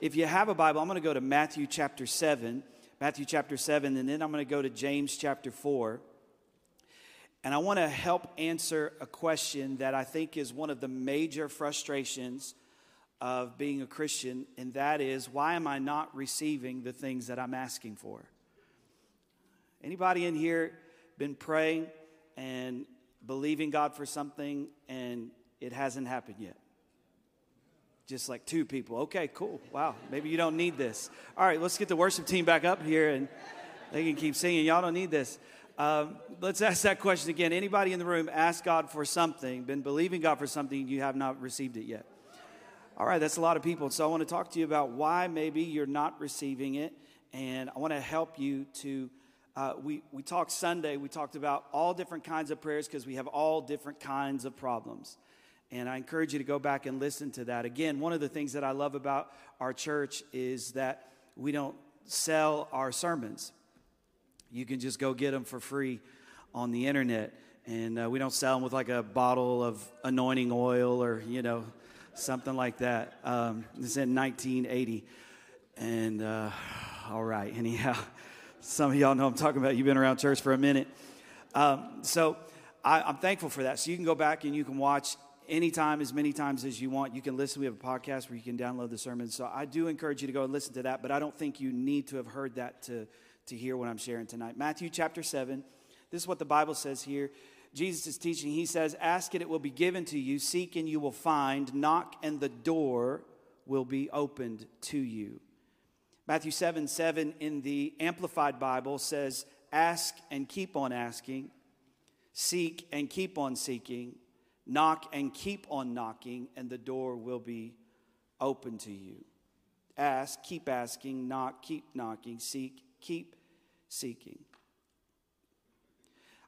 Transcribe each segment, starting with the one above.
If you have a Bible, I'm going to go to Matthew chapter 7, Matthew chapter 7, and then I'm going to go to James chapter 4. And I want to help answer a question that I think is one of the major frustrations of being a Christian, and that is why am I not receiving the things that I'm asking for? Anybody in here been praying and believing God for something and it hasn't happened yet? Just like two people. Okay, cool. Wow. Maybe you don't need this. All right, let's get the worship team back up here and they can keep singing. Y'all don't need this. Um, let's ask that question again. Anybody in the room ask God for something, been believing God for something, you have not received it yet? All right, that's a lot of people. So I want to talk to you about why maybe you're not receiving it. And I want to help you to. Uh, we, we talked Sunday, we talked about all different kinds of prayers because we have all different kinds of problems. And I encourage you to go back and listen to that. Again, one of the things that I love about our church is that we don't sell our sermons. You can just go get them for free on the internet. And uh, we don't sell them with like a bottle of anointing oil or, you know, something like that. Um, this in 1980. And uh, all right, anyhow, some of y'all know I'm talking about. You've been around church for a minute. Um, so I, I'm thankful for that. So you can go back and you can watch anytime, as many times as you want. You can listen. We have a podcast where you can download the sermon. So I do encourage you to go and listen to that, but I don't think you need to have heard that to, to hear what I'm sharing tonight. Matthew chapter 7. This is what the Bible says here. Jesus is teaching. He says, Ask and it will be given to you, seek and you will find, knock and the door will be opened to you. Matthew 7 7 in the Amplified Bible says, Ask and keep on asking, seek and keep on seeking Knock and keep on knocking, and the door will be open to you. Ask, keep asking, knock, keep knocking, seek, keep seeking.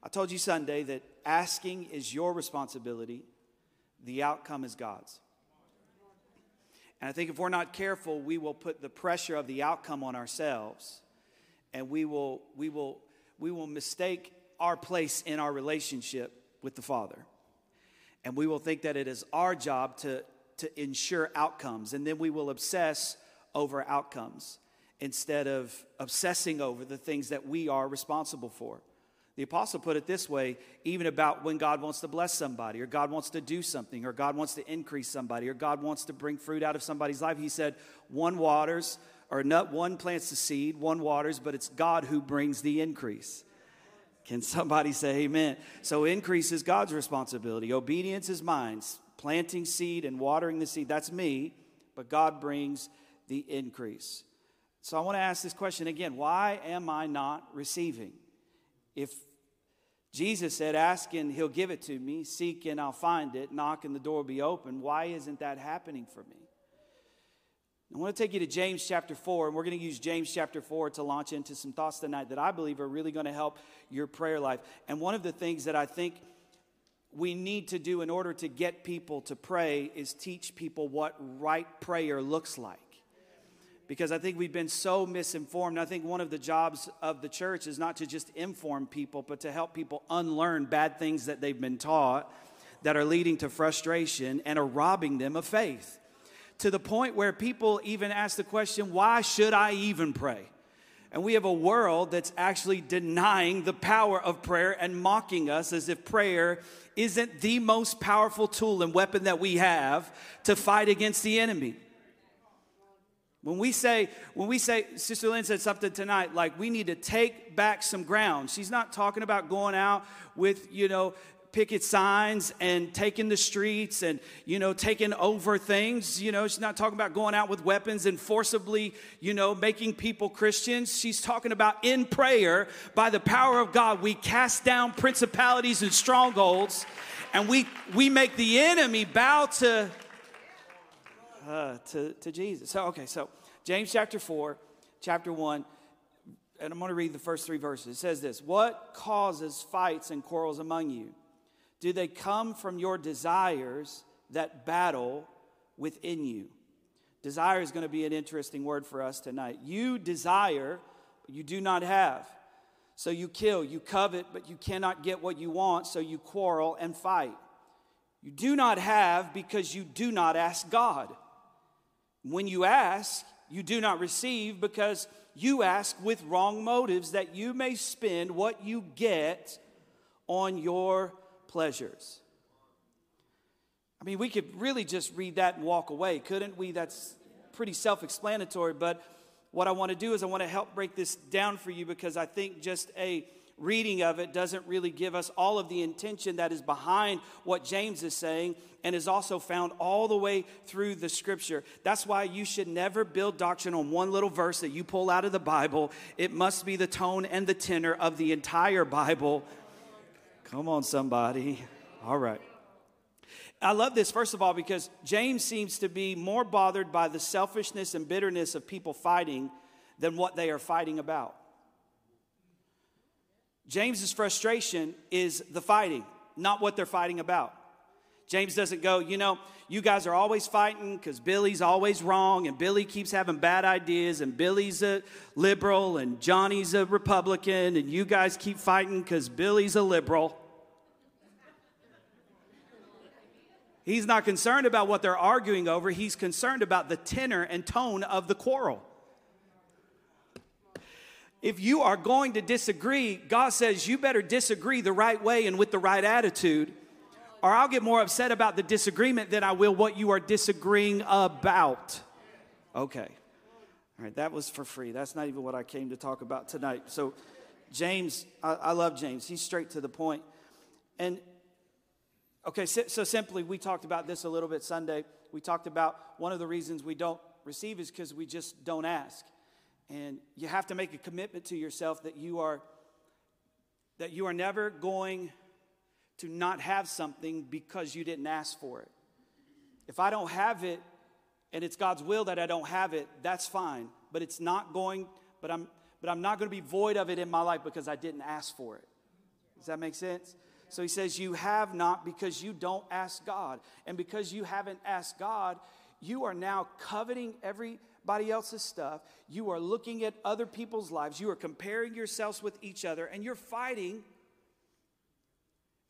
I told you Sunday that asking is your responsibility, the outcome is God's. And I think if we're not careful, we will put the pressure of the outcome on ourselves and we will, we will, we will mistake our place in our relationship with the Father and we will think that it is our job to, to ensure outcomes, and then we will obsess over outcomes instead of obsessing over the things that we are responsible for. The apostle put it this way even about when God wants to bless somebody, or God wants to do something, or God wants to increase somebody, or God wants to bring fruit out of somebody's life. He said, One waters, or not, one plants the seed, one waters, but it's God who brings the increase. Can somebody say amen? So increase is God's responsibility. Obedience is mine. Planting seed and watering the seed, that's me, but God brings the increase. So I want to ask this question again why am I not receiving? If Jesus said, Ask and he'll give it to me, seek and I'll find it, knock and the door will be open, why isn't that happening for me? I want to take you to James chapter 4, and we're going to use James chapter 4 to launch into some thoughts tonight that I believe are really going to help your prayer life. And one of the things that I think we need to do in order to get people to pray is teach people what right prayer looks like. Because I think we've been so misinformed. I think one of the jobs of the church is not to just inform people, but to help people unlearn bad things that they've been taught that are leading to frustration and are robbing them of faith to the point where people even ask the question, why should I even pray? And we have a world that's actually denying the power of prayer and mocking us as if prayer isn't the most powerful tool and weapon that we have to fight against the enemy. When we say, when we say, Sister Lynn said something tonight, like we need to take back some ground. She's not talking about going out with, you know, picket signs and taking the streets and, you know, taking over things. You know, she's not talking about going out with weapons and forcibly, you know, making people Christians. She's talking about in prayer, by the power of God, we cast down principalities and strongholds and we, we make the enemy bow to, uh, to, to Jesus. So, okay, so James chapter 4, chapter 1 and I'm going to read the first three verses. It says this What causes fights and quarrels among you? Do they come from your desires that battle within you? Desire is going to be an interesting word for us tonight. You desire, but you do not have. So you kill, you covet, but you cannot get what you want, so you quarrel and fight. You do not have because you do not ask God. When you ask, you do not receive because you ask with wrong motives that you may spend what you get on your pleasures. I mean, we could really just read that and walk away, couldn't we? That's pretty self explanatory. But what I want to do is I want to help break this down for you because I think just a reading of it doesn't really give us all of the intention that is behind what James is saying and is also found all the way through the scripture. That's why you should never build doctrine on one little verse that you pull out of the Bible. It must be the tone and the tenor of the entire Bible. Come on, somebody. All right. I love this, first of all, because James seems to be more bothered by the selfishness and bitterness of people fighting than what they are fighting about. James's frustration is the fighting, not what they're fighting about. James doesn't go, you know, you guys are always fighting because Billy's always wrong and Billy keeps having bad ideas and Billy's a liberal and Johnny's a Republican and you guys keep fighting because Billy's a liberal. He's not concerned about what they're arguing over, he's concerned about the tenor and tone of the quarrel. If you are going to disagree, God says you better disagree the right way and with the right attitude, or I'll get more upset about the disagreement than I will what you are disagreeing about. Okay. All right, that was for free. That's not even what I came to talk about tonight. So, James, I, I love James. He's straight to the point. And, okay, so, so simply, we talked about this a little bit Sunday. We talked about one of the reasons we don't receive is because we just don't ask. And you have to make a commitment to yourself that you are that you are never going to not have something because you didn't ask for it. If I don't have it and it's God's will that I don't have it, that's fine. But it's not going but I'm but I'm not going to be void of it in my life because I didn't ask for it. Does that make sense? So he says, You have not because you don't ask God. And because you haven't asked God, you are now coveting every everybody else's stuff. You are looking at other people's lives. You are comparing yourselves with each other, and you're fighting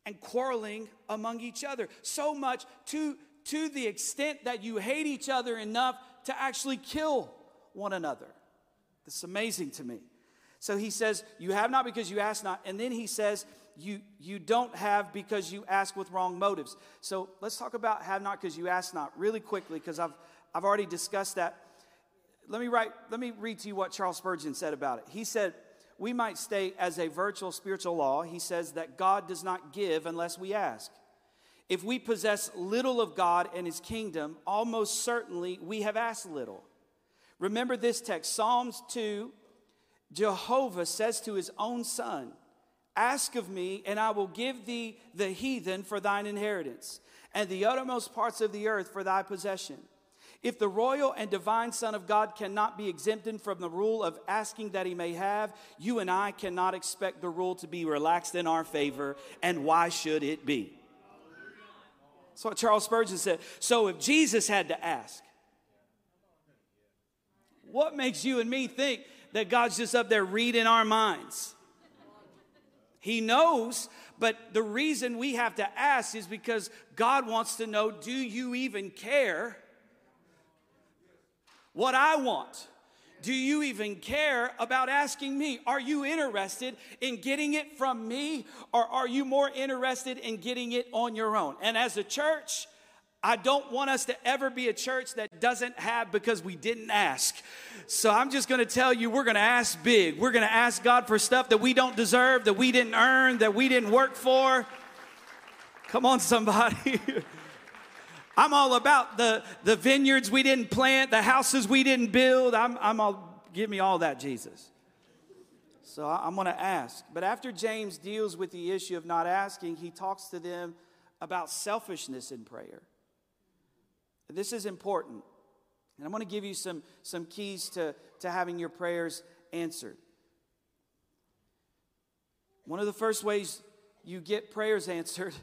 and quarreling among each other. So much to, to the extent that you hate each other enough to actually kill one another. That's amazing to me. So he says, You have not because you ask not. And then he says, you, you don't have because you ask with wrong motives. So let's talk about have not because you ask not really quickly because I've, I've already discussed that let me write, let me read to you what Charles Spurgeon said about it. He said, we might state as a virtual spiritual law, he says that God does not give unless we ask. If we possess little of God and his kingdom, almost certainly we have asked little. Remember this text, Psalms 2, Jehovah says to his own son, Ask of me, and I will give thee the heathen for thine inheritance, and the uttermost parts of the earth for thy possession. If the royal and divine Son of God cannot be exempted from the rule of asking that he may have, you and I cannot expect the rule to be relaxed in our favor. And why should it be? That's what Charles Spurgeon said. So if Jesus had to ask, what makes you and me think that God's just up there reading our minds? He knows, but the reason we have to ask is because God wants to know do you even care? What I want. Do you even care about asking me? Are you interested in getting it from me or are you more interested in getting it on your own? And as a church, I don't want us to ever be a church that doesn't have because we didn't ask. So I'm just going to tell you, we're going to ask big. We're going to ask God for stuff that we don't deserve, that we didn't earn, that we didn't work for. Come on, somebody. I'm all about the, the vineyards we didn't plant, the houses we didn't build. I'm, I'm all, give me all that, Jesus. So I'm going to ask. But after James deals with the issue of not asking, he talks to them about selfishness in prayer. This is important. And I'm going to give you some, some keys to, to having your prayers answered. One of the first ways you get prayers answered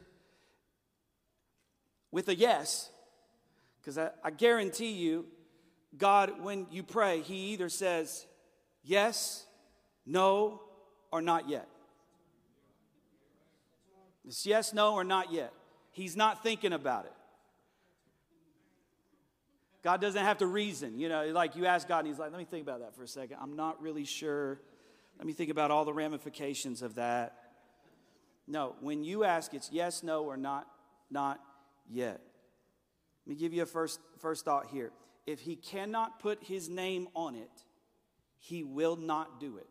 with a yes, because I, I guarantee you, God, when you pray, He either says yes, no, or not yet. It's yes, no, or not yet. He's not thinking about it. God doesn't have to reason. You know, like you ask God, and He's like, let me think about that for a second. I'm not really sure. Let me think about all the ramifications of that. No, when you ask, it's yes, no, or not, not yet. Let me give you a first, first thought here. If he cannot put his name on it, he will not do it.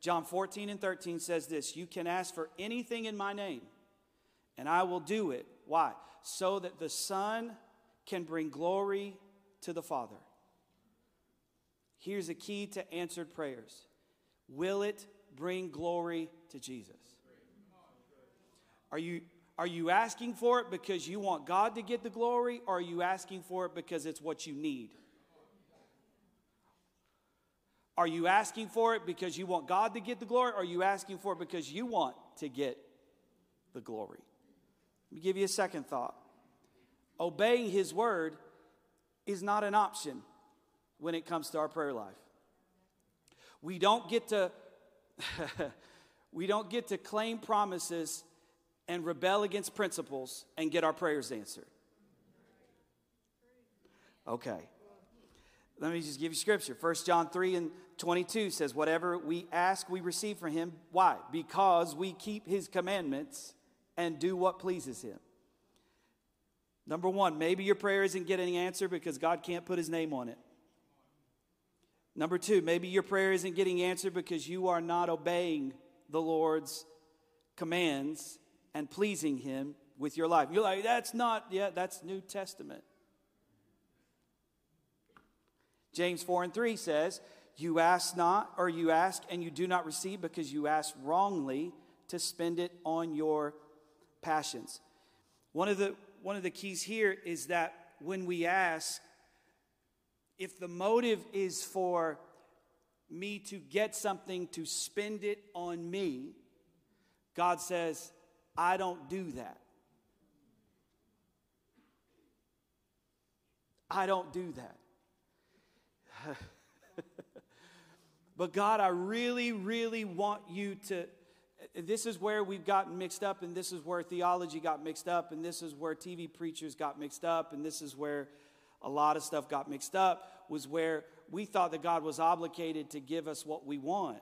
John 14 and 13 says this You can ask for anything in my name, and I will do it. Why? So that the Son can bring glory to the Father. Here's a key to answered prayers Will it bring glory to Jesus? Are you, are you asking for it because you want God to get the glory, or are you asking for it because it's what you need? Are you asking for it because you want God to get the glory, or are you asking for it because you want to get the glory? Let me give you a second thought. Obeying His word is not an option when it comes to our prayer life. We don't get to we don't get to claim promises and rebel against principles and get our prayers answered. Okay. Let me just give you scripture. 1 John 3 and 22 says, Whatever we ask, we receive from him. Why? Because we keep his commandments and do what pleases him. Number one, maybe your prayer isn't getting answered because God can't put his name on it. Number two, maybe your prayer isn't getting answered because you are not obeying the Lord's commands and pleasing Him with your life. You're like, that's not, yeah, that's New Testament. James 4 and 3 says, You ask not, or you ask and you do not receive because you ask wrongly to spend it on your passions. One of the, one of the keys here is that when we ask, if the motive is for me to get something to spend it on me, God says, I don't do that. I don't do that. but God, I really, really want you to. This is where we've gotten mixed up, and this is where theology got mixed up, and this is where TV preachers got mixed up, and this is where a lot of stuff got mixed up, was where we thought that God was obligated to give us what we want.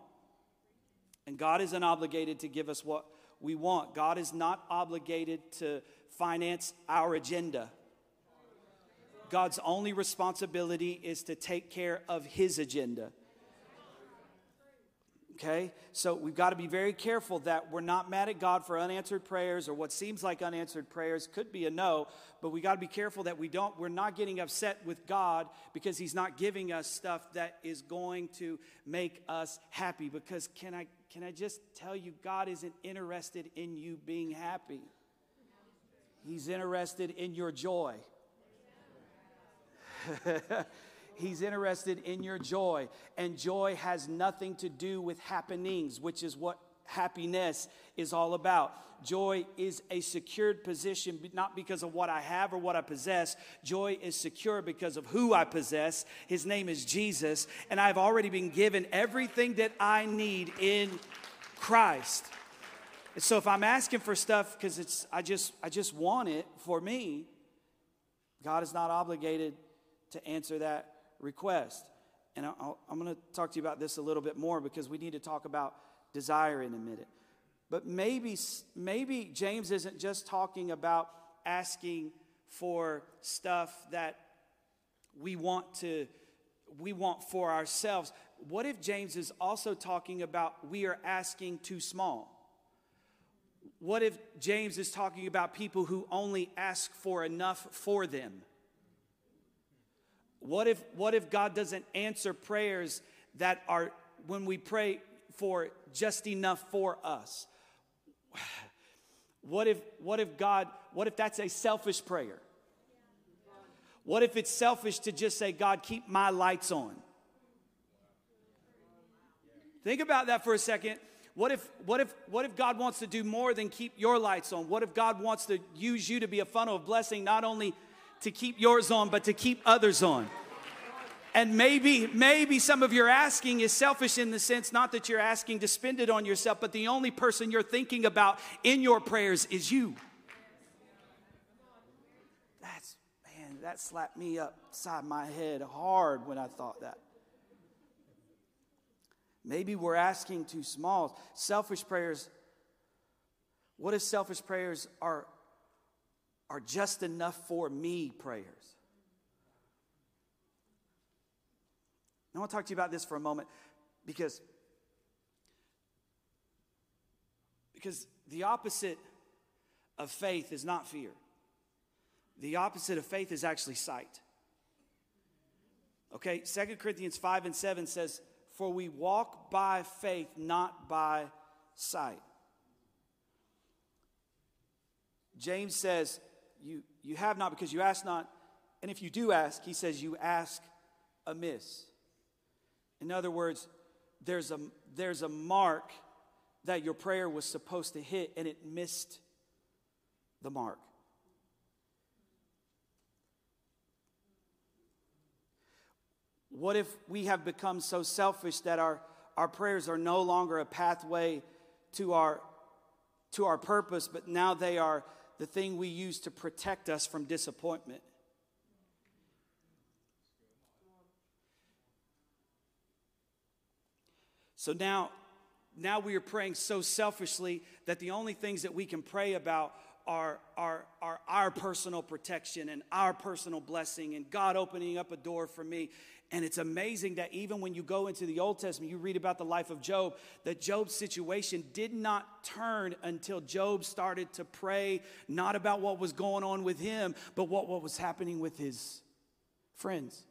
And God isn't obligated to give us what we want. God is not obligated to finance our agenda. God's only responsibility is to take care of his agenda. Okay? So we've got to be very careful that we're not mad at God for unanswered prayers or what seems like unanswered prayers could be a no, but we got to be careful that we don't we're not getting upset with God because he's not giving us stuff that is going to make us happy because can I can I just tell you God isn't interested in you being happy. He's interested in your joy. He's interested in your joy. And joy has nothing to do with happenings, which is what happiness is all about. Joy is a secured position, not because of what I have or what I possess. Joy is secure because of who I possess. His name is Jesus, and I've already been given everything that I need in Christ. So if I'm asking for stuff because it's I just I just want it for me, God is not obligated to answer that request. And i am going to talk to you about this a little bit more because we need to talk about desire in a minute. But maybe, maybe James isn't just talking about asking for stuff that we want to we want for ourselves. What if James is also talking about we are asking too small? What if James is talking about people who only ask for enough for them? What if, what if God doesn't answer prayers that are, when we pray for just enough for us? What if, what if God, what if that's a selfish prayer? What if it's selfish to just say, God, keep my lights on? Think about that for a second. What if, what, if, what if God wants to do more than keep your lights on? What if God wants to use you to be a funnel of blessing, not only to keep yours on, but to keep others on. And maybe, maybe some of your asking is selfish in the sense not that you're asking to spend it on yourself, but the only person you're thinking about in your prayers is you. That's, man, that slapped me upside my head hard when I thought that. Maybe we're asking too small. Selfish prayers, what if selfish prayers are, are just enough for me prayers? I want to talk to you about this for a moment because, because the opposite of faith is not fear. The opposite of faith is actually sight. Okay, Second Corinthians 5 and 7 says, For we walk by faith, not by sight. James says, you, you have not because you ask not. And if you do ask, he says, You ask amiss. In other words, there's a, there's a mark that your prayer was supposed to hit and it missed the mark. What if we have become so selfish that our, our prayers are no longer a pathway to our, to our purpose, but now they are the thing we use to protect us from disappointment? So now, now we are praying so selfishly that the only things that we can pray about are, are, are our personal protection and our personal blessing and God opening up a door for me. And it's amazing that even when you go into the Old Testament, you read about the life of Job, that Job's situation did not turn until Job started to pray, not about what was going on with him, but what, what was happening with his friends.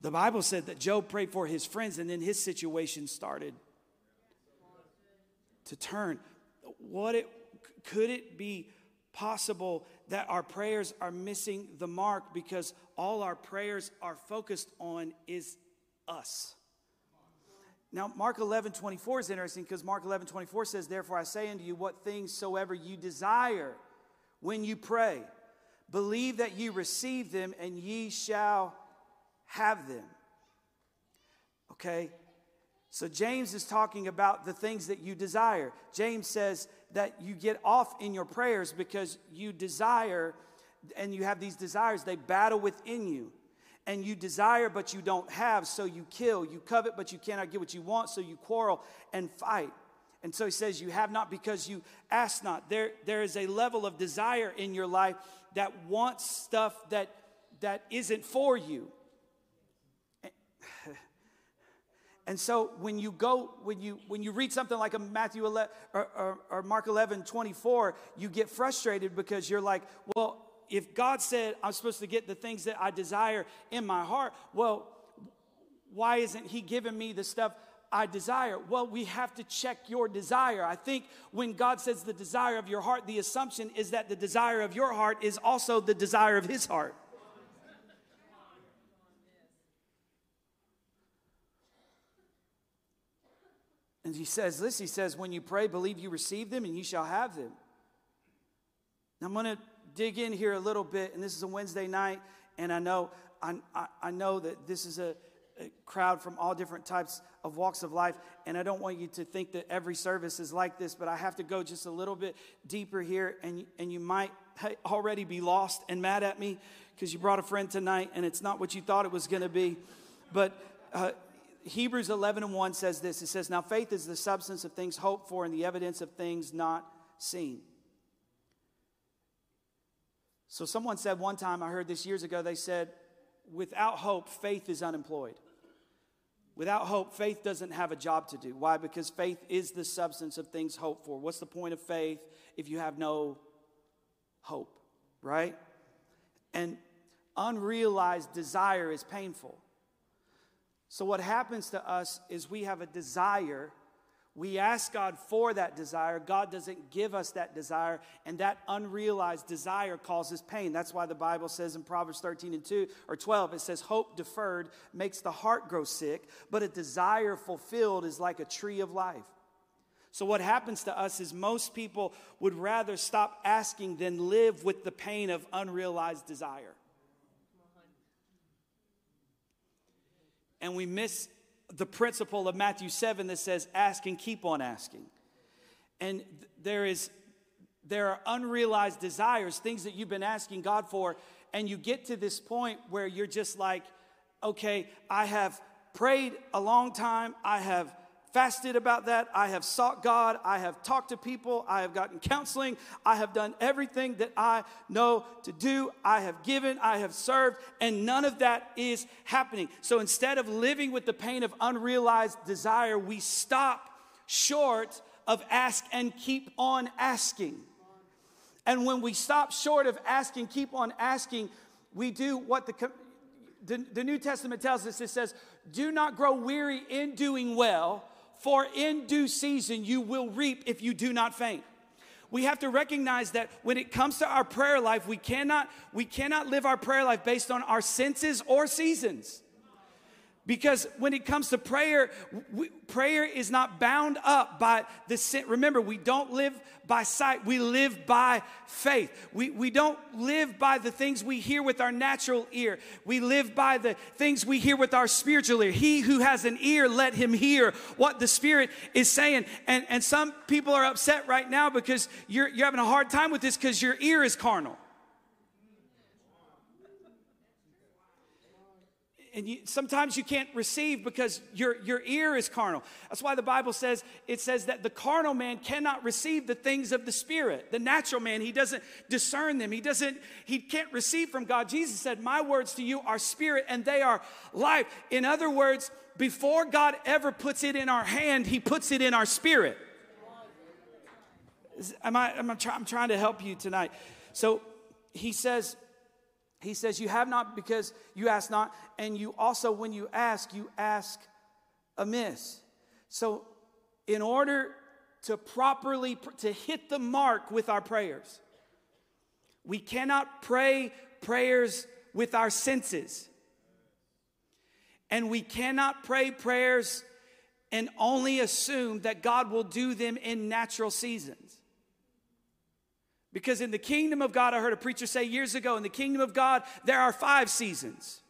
The Bible said that Job prayed for his friends and then his situation started to turn. What it could it be possible that our prayers are missing the mark because all our prayers are focused on is us? Now, Mark 11, 24 is interesting because Mark 11, 24 says, Therefore I say unto you, what things soever you desire when you pray, believe that ye receive them, and ye shall have them. Okay? So James is talking about the things that you desire. James says that you get off in your prayers because you desire and you have these desires, they battle within you. And you desire, but you don't have, so you kill. You covet, but you cannot get what you want, so you quarrel and fight. And so he says, You have not because you ask not. There, there is a level of desire in your life that wants stuff that, that isn't for you. And so when you go, when you when you read something like a Matthew 11 or, or, or, Mark 11, 24, you get frustrated because you're like, well, if God said I'm supposed to get the things that I desire in my heart, well, why isn't He giving me the stuff I desire? Well, we have to check your desire. I think when God says the desire of your heart, the assumption is that the desire of your heart is also the desire of His heart. And he says this He says, When you pray, believe you receive them and you shall have them. Now, I'm going to dig in here a little bit, and this is a Wednesday night, and I know, I, I, know that this is a, a crowd from all different types of walks of life, and I don't want you to think that every service is like this, but I have to go just a little bit deeper here, and, and you might already be lost and mad at me because you brought a friend tonight and it's not what you thought it was going to be. But uh, Hebrews 11 and 1 says this it says, Now faith is the substance of things hoped for and the evidence of things not seen. So someone said one time, I heard this years ago, they said, without hope, faith is unemployed. Without hope, faith doesn't have a job to do. Why? Because faith is the substance of things hoped for. What's the point of faith if you have no hope, right? And unrealized desire is painful. So, what happens to us is we have a desire. We ask God for that desire. God doesn't give us that desire, and that unrealized desire causes pain. That's why the Bible says in Proverbs 13 and 2 or 12, it says, Hope deferred makes the heart grow sick, but a desire fulfilled is like a tree of life. So, what happens to us is most people would rather stop asking than live with the pain of unrealized desire. And we miss the principle of Matthew 7 that says, ask and keep on asking. And there is there are unrealized desires, things that you've been asking God for, and you get to this point where you're just like, okay, I have prayed a long time, I have fasted about that. I have sought God. I have talked to people. I have gotten counseling. I have done everything that I know to do. I have given. I have served. And none of that is happening. So instead of living with the pain of unrealized desire, we stop short of ask and keep on asking. And when we stop short of asking, keep on asking, we do what the, the, the New Testament tells us. It says, Do not grow weary in doing well for in due season you will reap if you do not faint. We have to recognize that when it comes to our prayer life we cannot we cannot live our prayer life based on our senses or seasons because when it comes to prayer, we, prayer is not bound up by the sin. Remember, we don't live by sight, we live by faith. We, we don't live by the things we hear with our natural ear, we live by the things we hear with our spiritual ear. He who has an ear, let him hear what the Spirit is saying. And, and some people are upset right now because you're, you're having a hard time with this because your ear is carnal. And you, sometimes you can't receive because your, your ear is carnal. That's why the Bible says it says that the carnal man cannot receive the things of the spirit. The natural man, he doesn't discern them. He doesn't, he can't receive from God. Jesus said, My words to you are spirit and they are life. In other words, before God ever puts it in our hand, he puts it in our spirit. Am I, am I try, I'm trying to help you tonight. So he says, he says, You have not because you ask not, and you also, when you ask, you ask amiss. So, in order to properly to hit the mark with our prayers, we cannot pray prayers with our senses. And we cannot pray prayers and only assume that God will do them in natural seasons. Because in the kingdom of God, I heard a preacher say years ago, in the kingdom of God, there are five seasons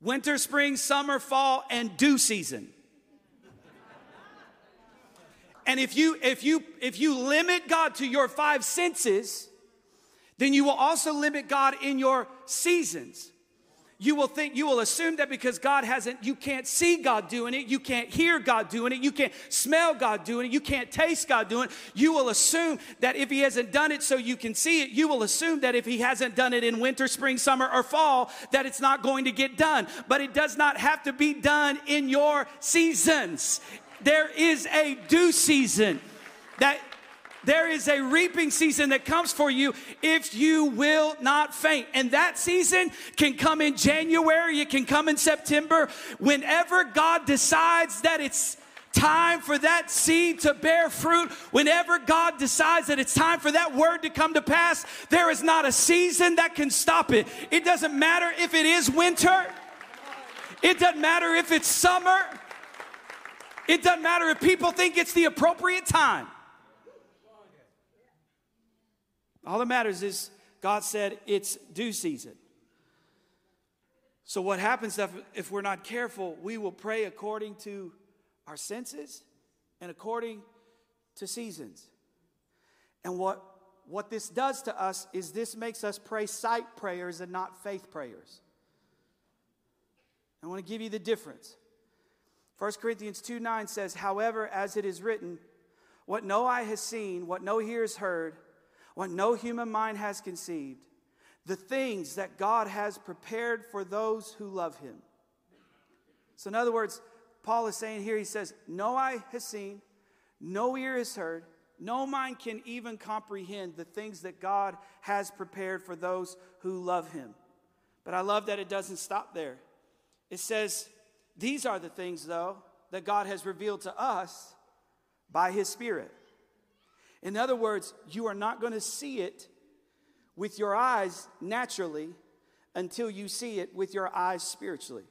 winter, spring, summer, fall, and due season. And if you if you if you limit God to your five senses, then you will also limit God in your seasons you will think, you will assume that because God hasn't, you can't see God doing it, you can't hear God doing it, you can't smell God doing it, you can't taste God doing it. You will assume that if He hasn't done it so you can see it, you will assume that if He hasn't done it in winter, spring, summer, or fall, that it's not going to get done. But it does not have to be done in your seasons. There is a due season that there is a reaping season that comes for you if you will not faint. And that season can come in January, it can come in September. Whenever God decides that it's time for that seed to bear fruit, whenever God decides that it's time for that word to come to pass, there is not a season that can stop it. It doesn't matter if it is winter, it doesn't matter if it's summer, it doesn't matter if people think it's the appropriate time. All that matters is God said it's due season. So, what happens if, if we're not careful? We will pray according to our senses and according to seasons. And what, what this does to us is this makes us pray sight prayers and not faith prayers. I want to give you the difference. 1 Corinthians 2 9 says, However, as it is written, what no eye has seen, what no ear has heard, what no human mind has conceived, the things that God has prepared for those who love him. So, in other words, Paul is saying here, he says, No eye has seen, no ear has heard, no mind can even comprehend the things that God has prepared for those who love him. But I love that it doesn't stop there. It says, These are the things, though, that God has revealed to us by his Spirit. In other words, you are not going to see it with your eyes naturally until you see it with your eyes spiritually.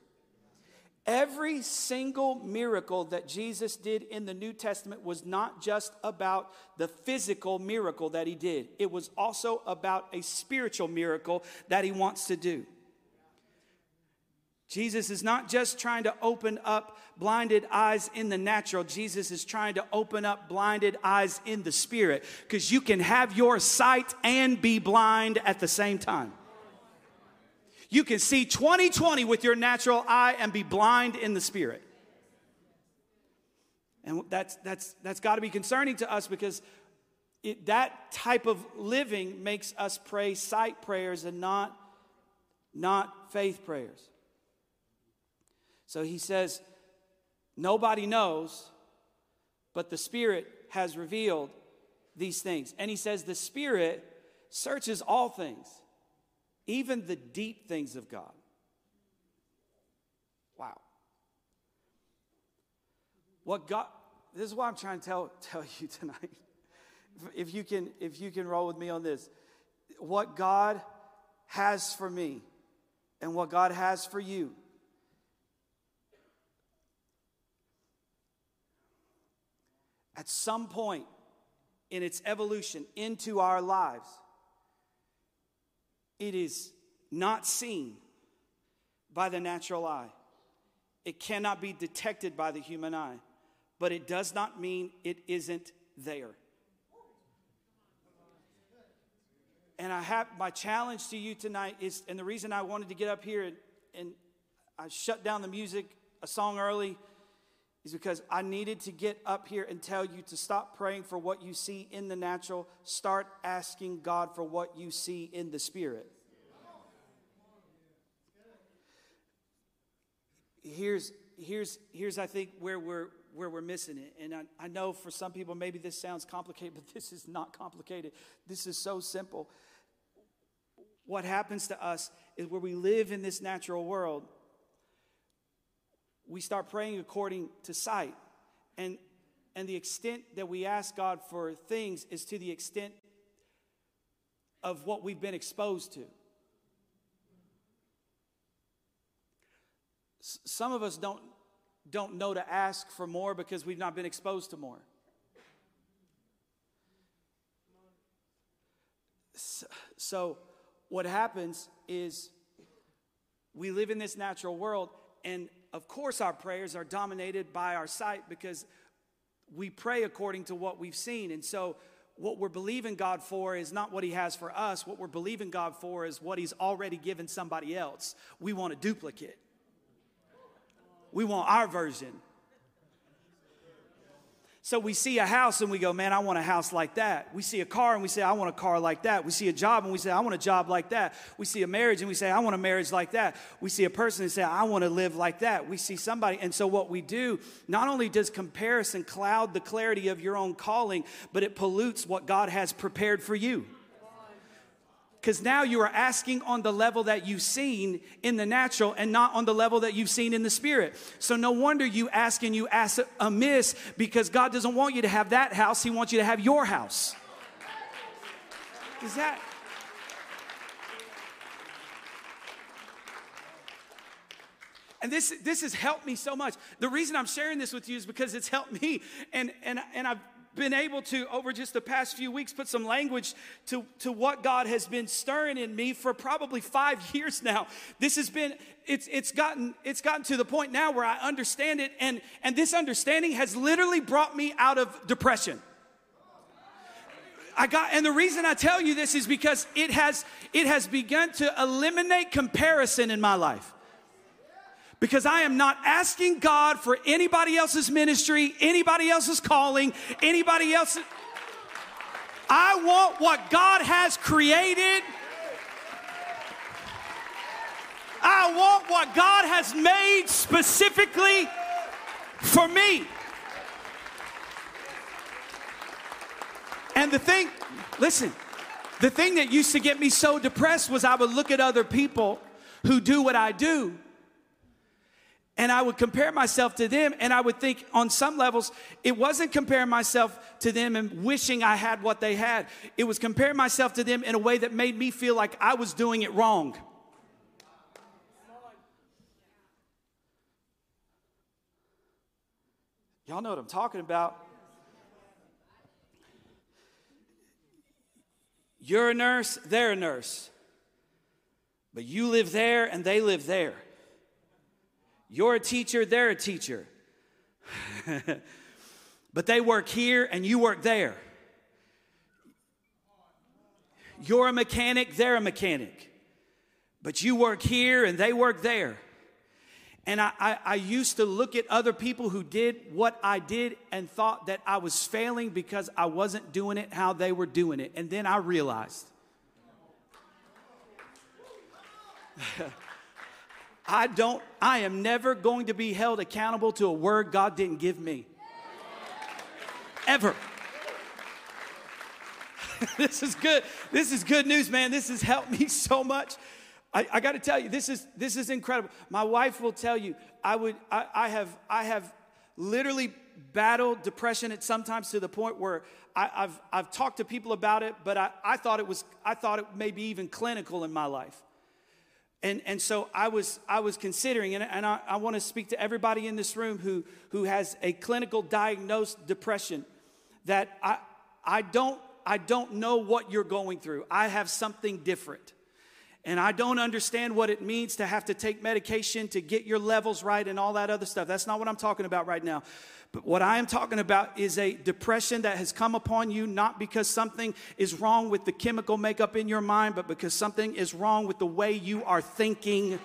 Every single miracle that Jesus did in the New Testament was not just about the physical miracle that he did, it was also about a spiritual miracle that he wants to do. Jesus is not just trying to open up blinded eyes in the natural. Jesus is trying to open up blinded eyes in the spirit because you can have your sight and be blind at the same time. You can see 2020 with your natural eye and be blind in the spirit. And that's, that's, that's got to be concerning to us because it, that type of living makes us pray sight prayers and not, not faith prayers. So he says, Nobody knows, but the Spirit has revealed these things. And he says, The Spirit searches all things, even the deep things of God. Wow. What God, this is what I'm trying to tell, tell you tonight. If you can, if you can roll with me on this. What God has for me and what God has for you at some point in its evolution into our lives, it is not seen by the natural eye. It cannot be detected by the human eye, but it does not mean it isn't there. And I have my challenge to you tonight is, and the reason I wanted to get up here and, and I shut down the music a song early is because I needed to get up here and tell you to stop praying for what you see in the natural, start asking God for what you see in the spirit. Here's here's here's I think where we're where we're missing it. And I, I know for some people maybe this sounds complicated, but this is not complicated. This is so simple. What happens to us is where we live in this natural world we start praying according to sight. And, and the extent that we ask God for things is to the extent of what we've been exposed to. S- some of us don't, don't know to ask for more because we've not been exposed to more. So, so what happens is we live in this natural world and of course, our prayers are dominated by our sight because we pray according to what we've seen. And so, what we're believing God for is not what He has for us. What we're believing God for is what He's already given somebody else. We want a duplicate, we want our version. So we see a house and we go, man, I want a house like that. We see a car and we say, I want a car like that. We see a job and we say, I want a job like that. We see a marriage and we say, I want a marriage like that. We see a person and say, I want to live like that. We see somebody. And so what we do, not only does comparison cloud the clarity of your own calling, but it pollutes what God has prepared for you because now you are asking on the level that you've seen in the natural and not on the level that you've seen in the spirit. So no wonder you ask and you ask amiss because God doesn't want you to have that house, He wants you to have your house. Is that? And this, this has helped me so much. The reason I'm sharing this with you is because it's helped me. And, and, and I've been able to, over just the past few weeks, put some language to, to what God has been stirring in me for probably five years now. This has been, it's, it's, gotten, it's gotten to the point now where I understand it, and, and this understanding has literally brought me out of depression. I got, and the reason I tell you this is because it has, it has begun to eliminate comparison in my life because I am not asking God for anybody else's ministry, anybody else's calling, anybody else's. I want what God has created. I want what God has made specifically for me. And the thing, listen, the thing that used to get me so depressed was I would look at other people who do what I do and I would compare myself to them, and I would think on some levels, it wasn't comparing myself to them and wishing I had what they had. It was comparing myself to them in a way that made me feel like I was doing it wrong. Y'all know what I'm talking about. You're a nurse, they're a nurse. But you live there and they live there. You're a teacher, they're a teacher. but they work here and you work there. You're a mechanic, they're a mechanic. But you work here and they work there. And I, I, I, used to look at other people who did what I did and thought that I was failing because I wasn't doing it how they were doing it. And then I realized I don't, I am never going to be held accountable to a word God didn't give me. Ever. this is good. This is good news, man. This has helped me so much. I, I got to tell you, this is this is incredible. My wife will tell you, I would, I, I have, I have literally battled depression at sometimes to the point where I, have I've talked to people about it, but I, I thought it was, I thought it may be even clinical in my life. And, and so I was, I was considering, and, and I, I want to speak to everybody in this room who, who has a clinical diagnosed depression that I, I, don't, I don't know what you're going through. I have something different. And I don't understand what it means to have to take medication to get your levels right and all that other stuff. That's not what I'm talking about right now. But what I am talking about is a depression that has come upon you not because something is wrong with the chemical makeup in your mind, but because something is wrong with the way you are thinking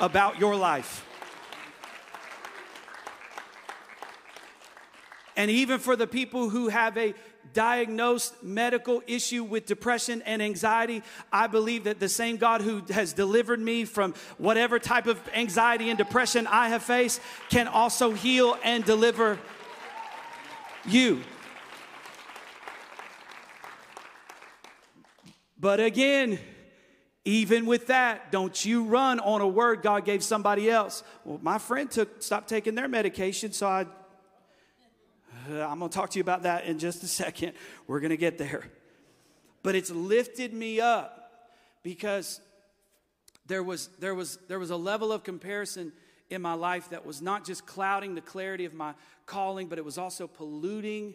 about your life. And even for the people who have a diagnosed medical issue with depression and anxiety, I believe that the same God who has delivered me from whatever type of anxiety and depression I have faced can also heal and deliver you. But again, even with that, don't you run on a word God gave somebody else. Well, my friend took stopped taking their medication, so I Uh, I'm going to talk to you about that in just a second. We're going to get there. But it's lifted me up because there was, there, was, there was a level of comparison in my life that was not just clouding the clarity of my calling, but it was also polluting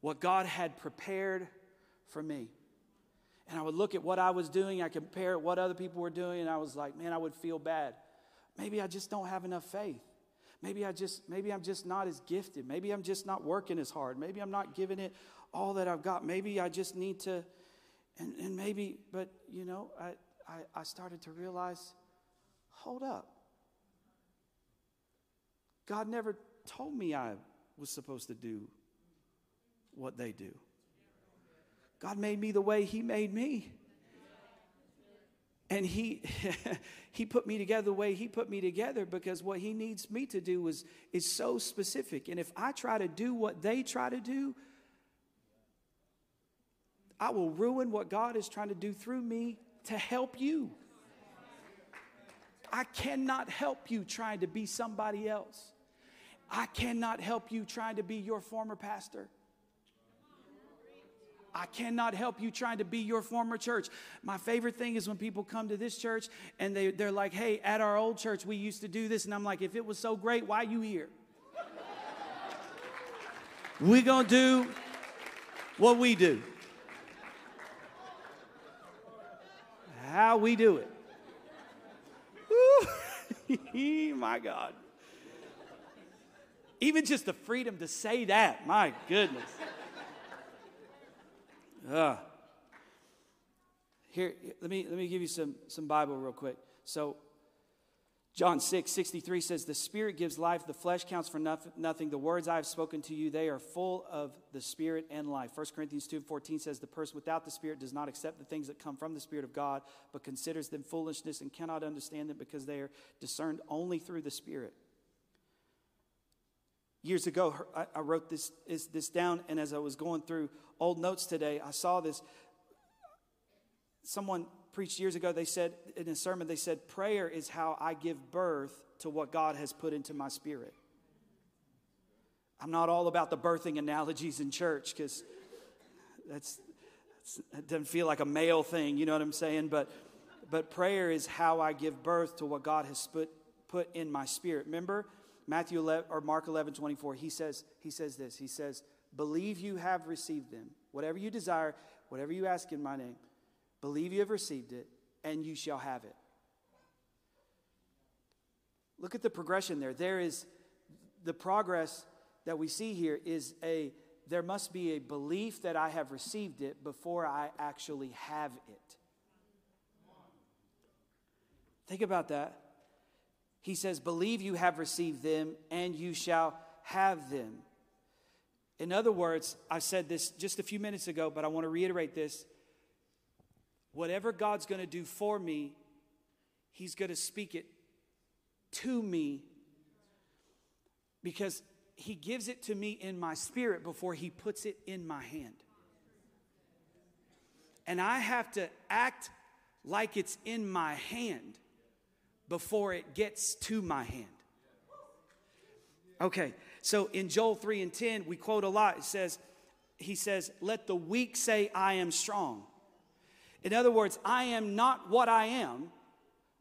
what God had prepared for me. And I would look at what I was doing, I compare what other people were doing, and I was like, man, I would feel bad. Maybe I just don't have enough faith. Maybe I just maybe I'm just not as gifted. Maybe I'm just not working as hard. Maybe I'm not giving it all that I've got. Maybe I just need to and, and maybe, but you know, I, I, I started to realize, hold up. God never told me I was supposed to do what they do. God made me the way He made me and he he put me together the way he put me together because what he needs me to do is is so specific. And if i try to do what they try to do i will ruin what god is trying to do through me to help you. I cannot help you trying to be somebody else. I cannot help you trying to be your former pastor I cannot help you trying to be your former church. My favorite thing is when people come to this church and they, they're like, hey, at our old church, we used to do this. And I'm like, if it was so great, why you here? We're going to do what we do. How we do it. my God. Even just the freedom to say that, my goodness. Uh, here, let me, let me give you some, some Bible real quick. So, John 6, 63 says, The Spirit gives life, the flesh counts for nothing. The words I have spoken to you, they are full of the Spirit and life. 1 Corinthians 2, 14 says, The person without the Spirit does not accept the things that come from the Spirit of God, but considers them foolishness and cannot understand them because they are discerned only through the Spirit. Years ago, I wrote this, this down, and as I was going through old notes today, I saw this. Someone preached years ago, they said in a sermon, they said, Prayer is how I give birth to what God has put into my spirit. I'm not all about the birthing analogies in church because that's, it doesn't feel like a male thing, you know what I'm saying? But, but prayer is how I give birth to what God has put, put in my spirit. Remember, Matthew 11, or Mark 11, 24, he says, he says this. He says, believe you have received them. Whatever you desire, whatever you ask in my name, believe you have received it, and you shall have it. look at the progression there. There is the progress that we see here is a there must be a belief that I have received it before I actually have it. Think about that. He says, Believe you have received them, and you shall have them. In other words, I said this just a few minutes ago, but I want to reiterate this. Whatever God's going to do for me, He's going to speak it to me because He gives it to me in my spirit before He puts it in my hand. And I have to act like it's in my hand before it gets to my hand. Okay, so in Joel 3 and 10, we quote a lot. It says, He says, Let the weak say, I am strong. In other words, I am not what I am,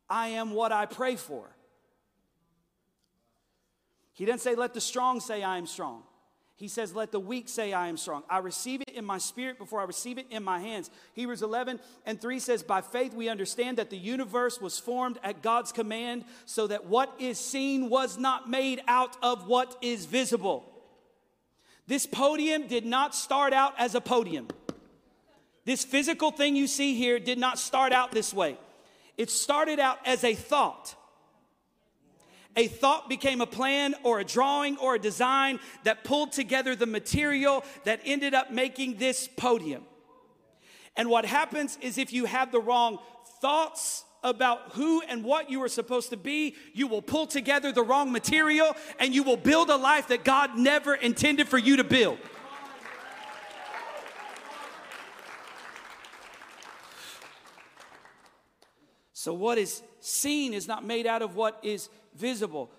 I am what I pray for. He doesn't say, Let the strong say, I am strong. He says, Let the weak say, I am strong. I receive it in my spirit before I receive it in my hands. Hebrews 11 and 3 says, By faith we understand that the universe was formed at God's command, so that what is seen was not made out of what is visible. This podium did not start out as a podium. This physical thing you see here did not start out this way. It started out as a thought. A thought became a plan or a drawing or a design that pulled together the material that ended up making this podium. And what happens is if you have the wrong thoughts about who and what you are supposed to be, you will pull together the wrong material and you will build a life that God never intended for you to build. So, what is seen is not made out of what is visible.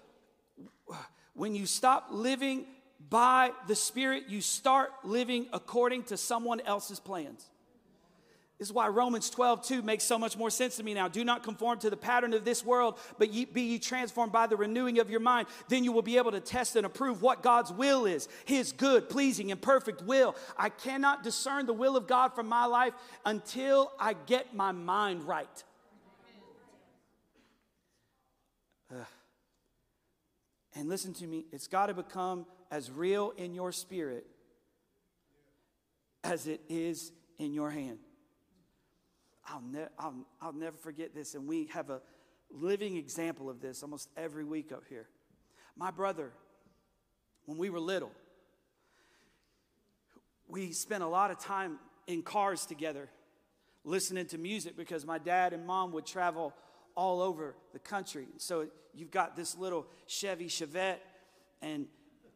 When you stop living by the Spirit, you start living according to someone else's plans. This is why Romans 12, 2 makes so much more sense to me now. Do not conform to the pattern of this world, but ye, be ye transformed by the renewing of your mind. Then you will be able to test and approve what God's will is His good, pleasing, and perfect will. I cannot discern the will of God from my life until I get my mind right. And listen to me, it's got to become as real in your spirit as it is in your hand. I'll, ne- I'll, I'll never forget this, and we have a living example of this almost every week up here. My brother, when we were little, we spent a lot of time in cars together listening to music because my dad and mom would travel all over the country. So you've got this little Chevy Chevette and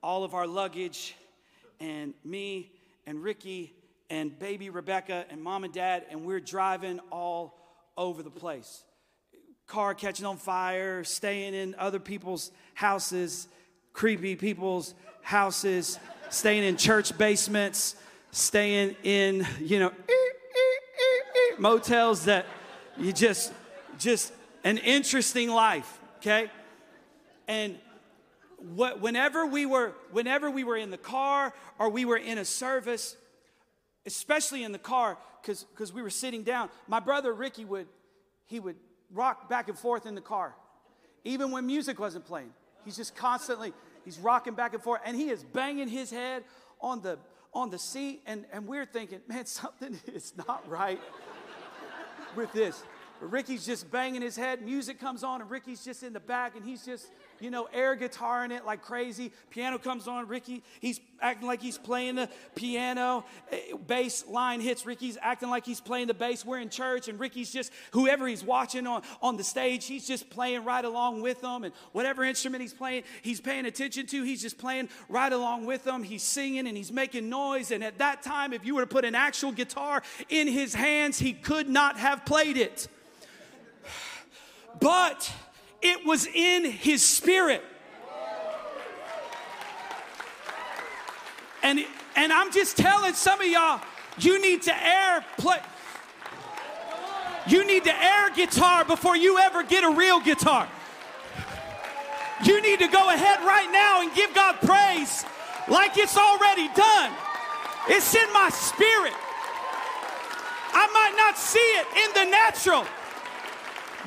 all of our luggage and me and Ricky and baby Rebecca and mom and dad, and we're driving all over the place. Car catching on fire, staying in other people's houses, creepy people's houses, staying in church basements, staying in, you know, motels that you just, just an interesting life, okay? And what, whenever we were whenever we were in the car or we were in a service, especially in the car, because because we were sitting down, my brother Ricky would he would rock back and forth in the car, even when music wasn't playing. He's just constantly he's rocking back and forth, and he is banging his head on the on the seat, and and we're thinking, man, something is not right with this. Ricky's just banging his head. Music comes on, and Ricky's just in the back, and he's just, you know, air guitaring it like crazy. Piano comes on, Ricky, he's acting like he's playing the piano. Eh, bass line hits, Ricky's acting like he's playing the bass. We're in church, and Ricky's just, whoever he's watching on, on the stage, he's just playing right along with them. And whatever instrument he's playing, he's paying attention to, he's just playing right along with them. He's singing and he's making noise. And at that time, if you were to put an actual guitar in his hands, he could not have played it but it was in his spirit. And, and I'm just telling some of y'all, you need to air play. You need to air guitar before you ever get a real guitar. You need to go ahead right now and give God praise like it's already done. It's in my spirit. I might not see it in the natural,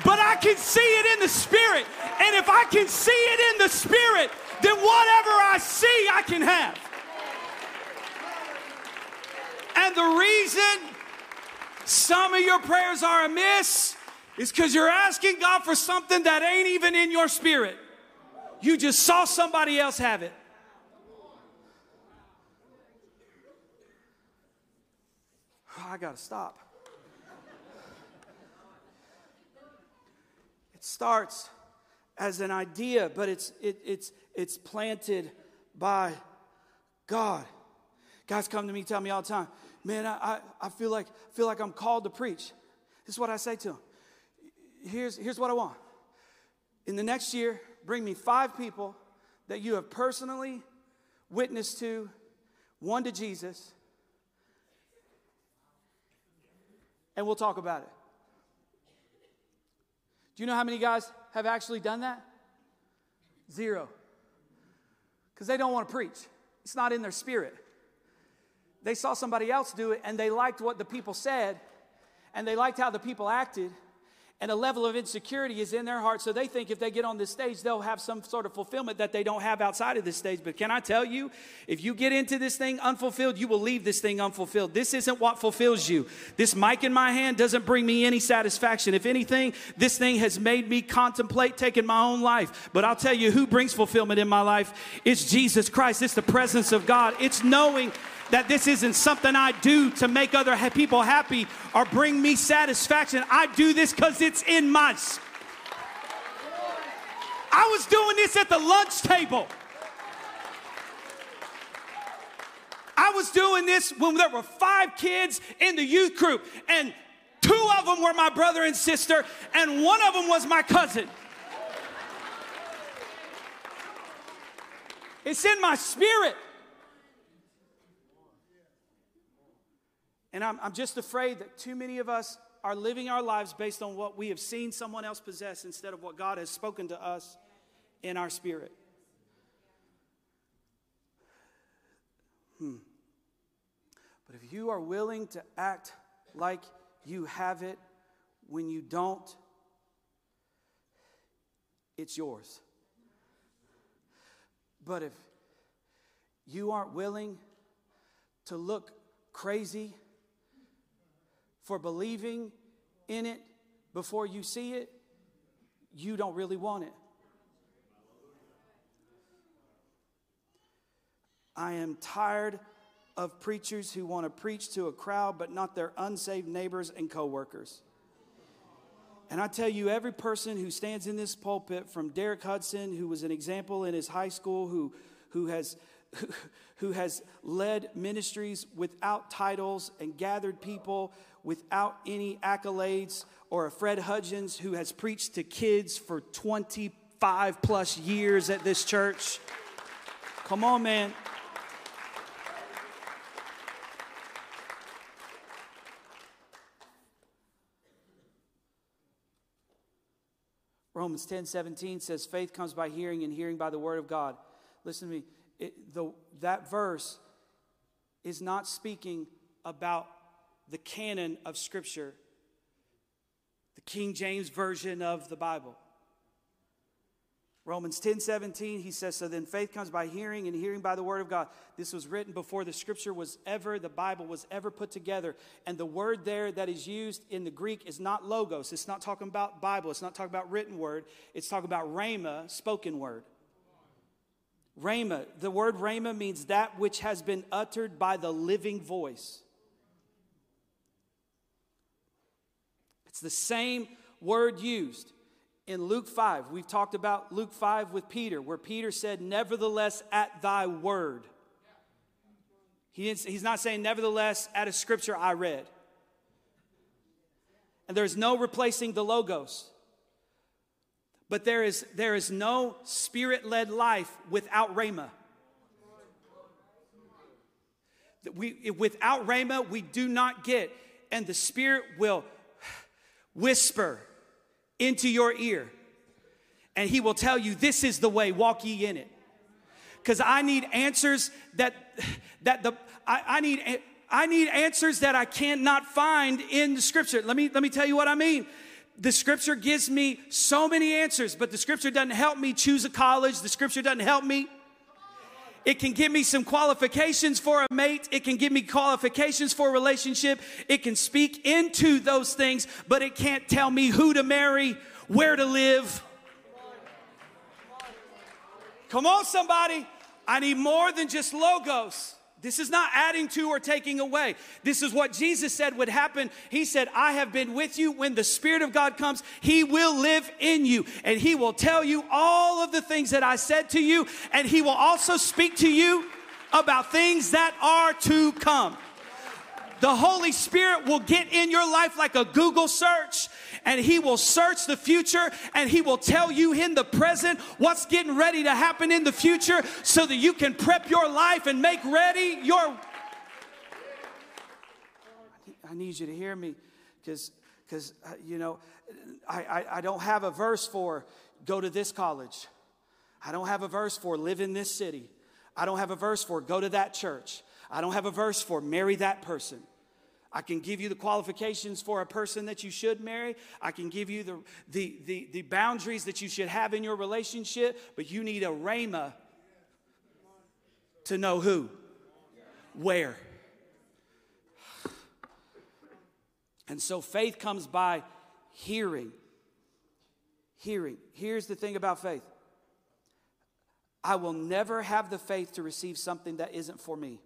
but I can see it in the spirit. And if I can see it in the spirit, then whatever I see, I can have. And the reason some of your prayers are amiss is because you're asking God for something that ain't even in your spirit. You just saw somebody else have it. I got to stop. Starts as an idea, but it's, it, it's, it's planted by God. Guys come to me, tell me all the time, man, I, I, I feel, like, feel like I'm called to preach. This is what I say to them. Here's, here's what I want. In the next year, bring me five people that you have personally witnessed to, one to Jesus, and we'll talk about it. Do you know how many guys have actually done that? Zero. Because they don't want to preach, it's not in their spirit. They saw somebody else do it and they liked what the people said and they liked how the people acted and a level of insecurity is in their heart. So they think if they get on this stage, they'll have some sort of fulfillment that they don't have outside of this stage. But can I tell you, if you get into this thing unfulfilled, you will leave this thing unfulfilled. This isn't what fulfills you. This mic in my hand doesn't bring me any satisfaction. If anything, this thing has made me contemplate taking my own life. But I'll tell you who brings fulfillment in my life. It's Jesus Christ. It's the presence of God. It's knowing that this isn't something I do to make other people happy or bring me satisfaction. I do this because it's in my. I was doing this at the lunch table. I was doing this when there were five kids in the youth group, and two of them were my brother and sister, and one of them was my cousin. It's in my spirit. And I'm, I'm just afraid that too many of us are living our lives based on what we have seen someone else possess instead of what God has spoken to us in our spirit. Hmm. But if you are willing to act like you have it when you don't, it's yours. But if you aren't willing to look crazy for believing in it before you see it, you don't really want it. I am tired of preachers who want to preach to a crowd but not their unsaved neighbors and coworkers. And I tell you, every person who stands in this pulpit, from Derek Hudson, who was an example in his high school, who, who has who has led ministries without titles and gathered people without any accolades, or a Fred Hudgens who has preached to kids for 25 plus years at this church. Come on, man. Romans 10 17 says, Faith comes by hearing, and hearing by the word of God. Listen to me it, the, that verse is not speaking about the canon of Scripture, the King James Version of the Bible. Romans 10 17, he says, So then faith comes by hearing, and hearing by the word of God. This was written before the scripture was ever, the Bible was ever put together. And the word there that is used in the Greek is not logos. It's not talking about Bible. It's not talking about written word. It's talking about rhema, spoken word. Rhema, the word rhema means that which has been uttered by the living voice. It's the same word used in Luke 5. We've talked about Luke 5 with Peter, where Peter said, Nevertheless, at thy word. He he's not saying, Nevertheless, at a scripture I read. And there's no replacing the logos. But there is, there is no spirit led life without Rhema. We, without Rhema, we do not get, and the Spirit will whisper into your ear, and He will tell you, This is the way, walk ye in it. Because I need answers that, that the, I, I need, I need answers that I cannot find in the scripture. Let me, let me tell you what I mean the scripture gives me so many answers, but the scripture doesn't help me choose a college. The scripture doesn't help me. It can give me some qualifications for a mate. It can give me qualifications for a relationship. It can speak into those things, but it can't tell me who to marry, where to live. Come on, somebody. I need more than just logos. This is not adding to or taking away. This is what Jesus said would happen. He said, I have been with you. When the Spirit of God comes, He will live in you and He will tell you all of the things that I said to you, and He will also speak to you about things that are to come. The Holy Spirit will get in your life like a Google search and He will search the future and He will tell you in the present what's getting ready to happen in the future so that you can prep your life and make ready your. I need you to hear me because, because uh, you know, I, I, I don't have a verse for go to this college. I don't have a verse for live in this city. I don't have a verse for go to that church. I don't have a verse for marry that person. I can give you the qualifications for a person that you should marry. I can give you the, the, the, the boundaries that you should have in your relationship, but you need a rhema to know who, where. And so faith comes by hearing. Hearing. Here's the thing about faith I will never have the faith to receive something that isn't for me.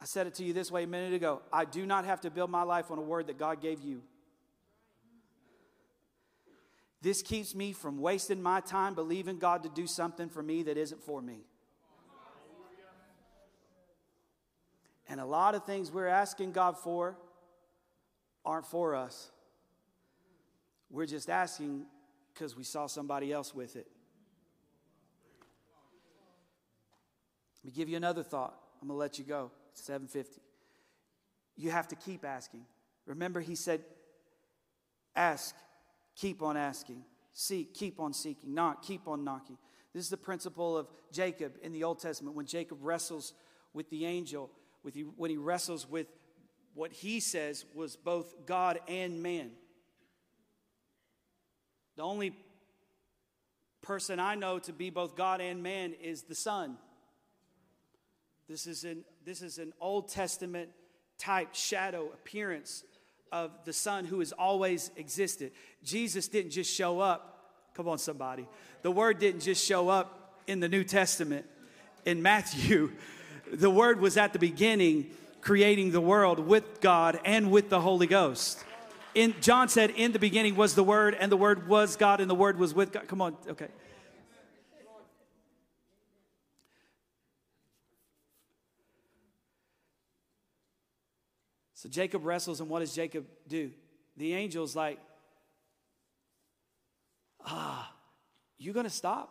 I said it to you this way a minute ago. I do not have to build my life on a word that God gave you. This keeps me from wasting my time believing God to do something for me that isn't for me. And a lot of things we're asking God for aren't for us. We're just asking because we saw somebody else with it. Let me give you another thought. I'm going to let you go. 750. You have to keep asking. Remember, he said, ask, keep on asking, seek, keep on seeking, knock, keep on knocking. This is the principle of Jacob in the Old Testament when Jacob wrestles with the angel, with he, when he wrestles with what he says was both God and man. The only person I know to be both God and man is the Son. This is an, this is an Old Testament type shadow appearance of the Son who has always existed. Jesus didn't just show up. Come on, somebody. The Word didn't just show up in the New Testament. In Matthew, the Word was at the beginning creating the world with God and with the Holy Ghost. In, John said, In the beginning was the Word, and the Word was God, and the Word was with God. Come on, okay. So Jacob wrestles, and what does Jacob do? The angel's like, Ah, you gonna stop?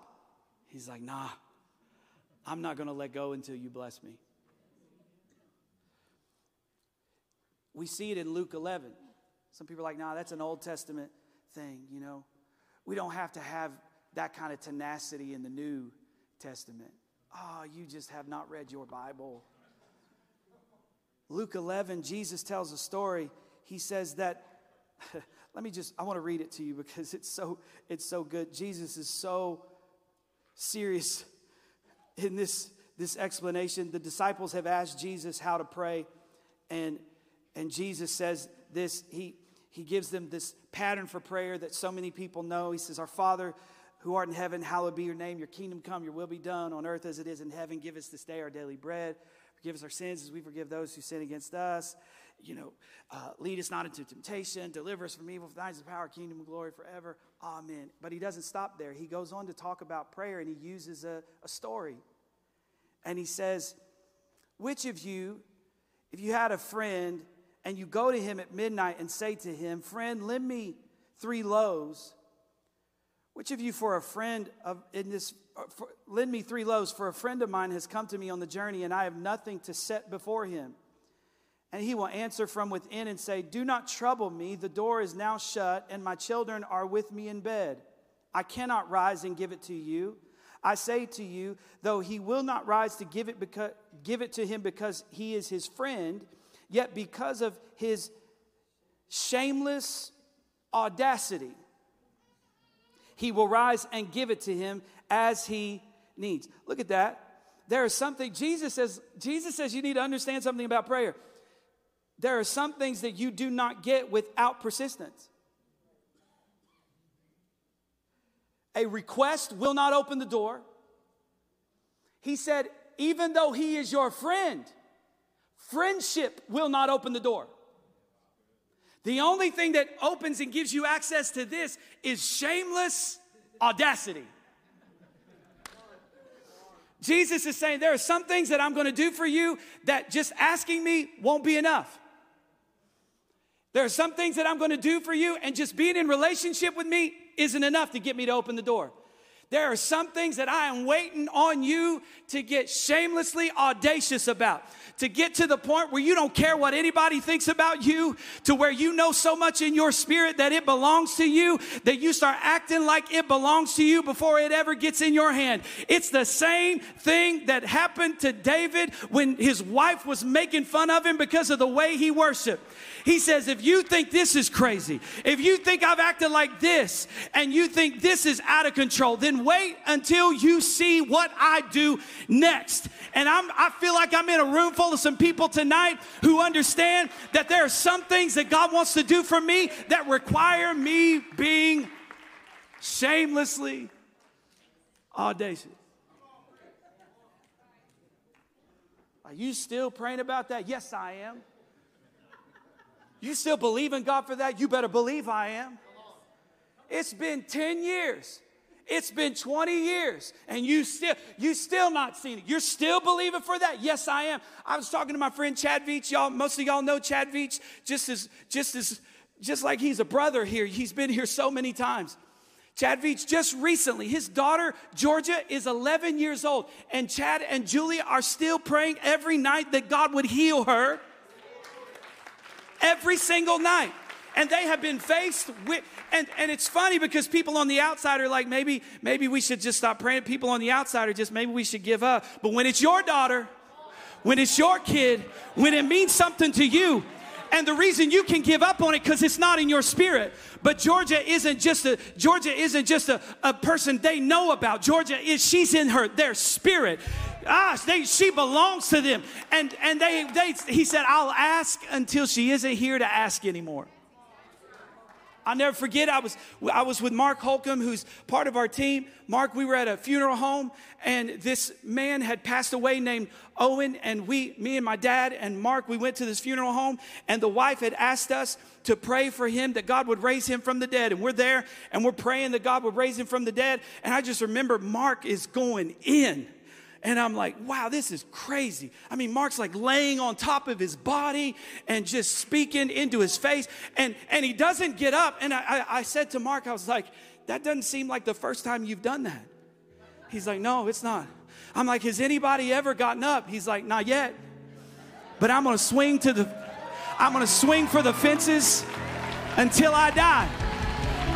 He's like, Nah, I'm not gonna let go until you bless me. We see it in Luke 11. Some people are like, Nah, that's an Old Testament thing, you know. We don't have to have that kind of tenacity in the New Testament. Oh, you just have not read your Bible. Luke 11, Jesus tells a story. He says that, let me just, I want to read it to you because it's so, it's so good. Jesus is so serious in this, this explanation. The disciples have asked Jesus how to pray, and, and Jesus says this. He, he gives them this pattern for prayer that so many people know. He says, Our Father who art in heaven, hallowed be your name. Your kingdom come, your will be done on earth as it is in heaven. Give us this day our daily bread. Forgive us our sins as we forgive those who sin against us. You know, uh, lead us not into temptation. Deliver us from evil. For thine is the power, kingdom, and glory forever. Amen. But he doesn't stop there. He goes on to talk about prayer and he uses a, a story. And he says, Which of you, if you had a friend and you go to him at midnight and say to him, Friend, lend me three loaves, which of you, for a friend of, in this Uh, for, lend me three loaves, for a friend of mine has come to me on the journey, and I have nothing to set before him. And he will answer from within and say, Do not trouble me. The door is now shut, and my children are with me in bed. I cannot rise and give it to you. I say to you, though he will not rise to give it, because, give it to him because he is his friend, yet because of his shameless audacity. He will rise and give it to him as he needs. Look at that. There is something Jesus says Jesus says you need to understand something about prayer. There are some things that you do not get without persistence. A request will not open the door. He said, even though he is your friend, friendship will not open the door. The only thing that opens and gives you access to this is shameless audacity. Jesus is saying, There are some things that I'm gonna do for you that just asking me won't be enough. There are some things that I'm gonna do for you, and just being in relationship with me isn't enough to get me to open the door. There are some things that I am waiting on you to get shamelessly audacious about, to get to the point where you don't care what anybody thinks about you, to where you know so much in your spirit that it belongs to you, that you start acting like it belongs to you before it ever gets in your hand. It's the same thing that happened to David when his wife was making fun of him because of the way he worshiped. He says, if you think this is crazy, if you think I've acted like this, and you think this is out of control, then wait until you see what I do next. And I'm, I feel like I'm in a room full of some people tonight who understand that there are some things that God wants to do for me that require me being shamelessly audacious. Are you still praying about that? Yes, I am. You still believe in God for that? You better believe I am. It's been 10 years. It's been 20 years and you still you still not seen it. You're still believing for that? Yes, I am. I was talking to my friend Chad Veach. Y'all, most of y'all know Chad Veach just as just as just like he's a brother here. He's been here so many times. Chad Veach just recently, his daughter Georgia is 11 years old, and Chad and Julia are still praying every night that God would heal her every single night. And they have been faced with, and, and it's funny because people on the outside are like, maybe, maybe we should just stop praying. People on the outside are just, maybe we should give up. But when it's your daughter, when it's your kid, when it means something to you, and the reason you can give up on it because it's not in your spirit but georgia isn't just a georgia isn't just a, a person they know about georgia is she's in her their spirit ah, they, she belongs to them. And, and they, they, he said, I'll ask until she isn't here to ask anymore. I'll never forget, I was, I was with Mark Holcomb, who's part of our team. Mark, we were at a funeral home, and this man had passed away named Owen. And we, me and my dad and Mark, we went to this funeral home, and the wife had asked us to pray for him that God would raise him from the dead. And we're there, and we're praying that God would raise him from the dead. And I just remember Mark is going in and I'm like, wow, this is crazy. I mean, Mark's like laying on top of his body and just speaking into his face. And, and he doesn't get up. And I, I said to Mark, I was like, that doesn't seem like the first time you've done that. He's like, no, it's not. I'm like, has anybody ever gotten up? He's like, not yet. But I'm gonna swing to the, I'm gonna swing for the fences until I die.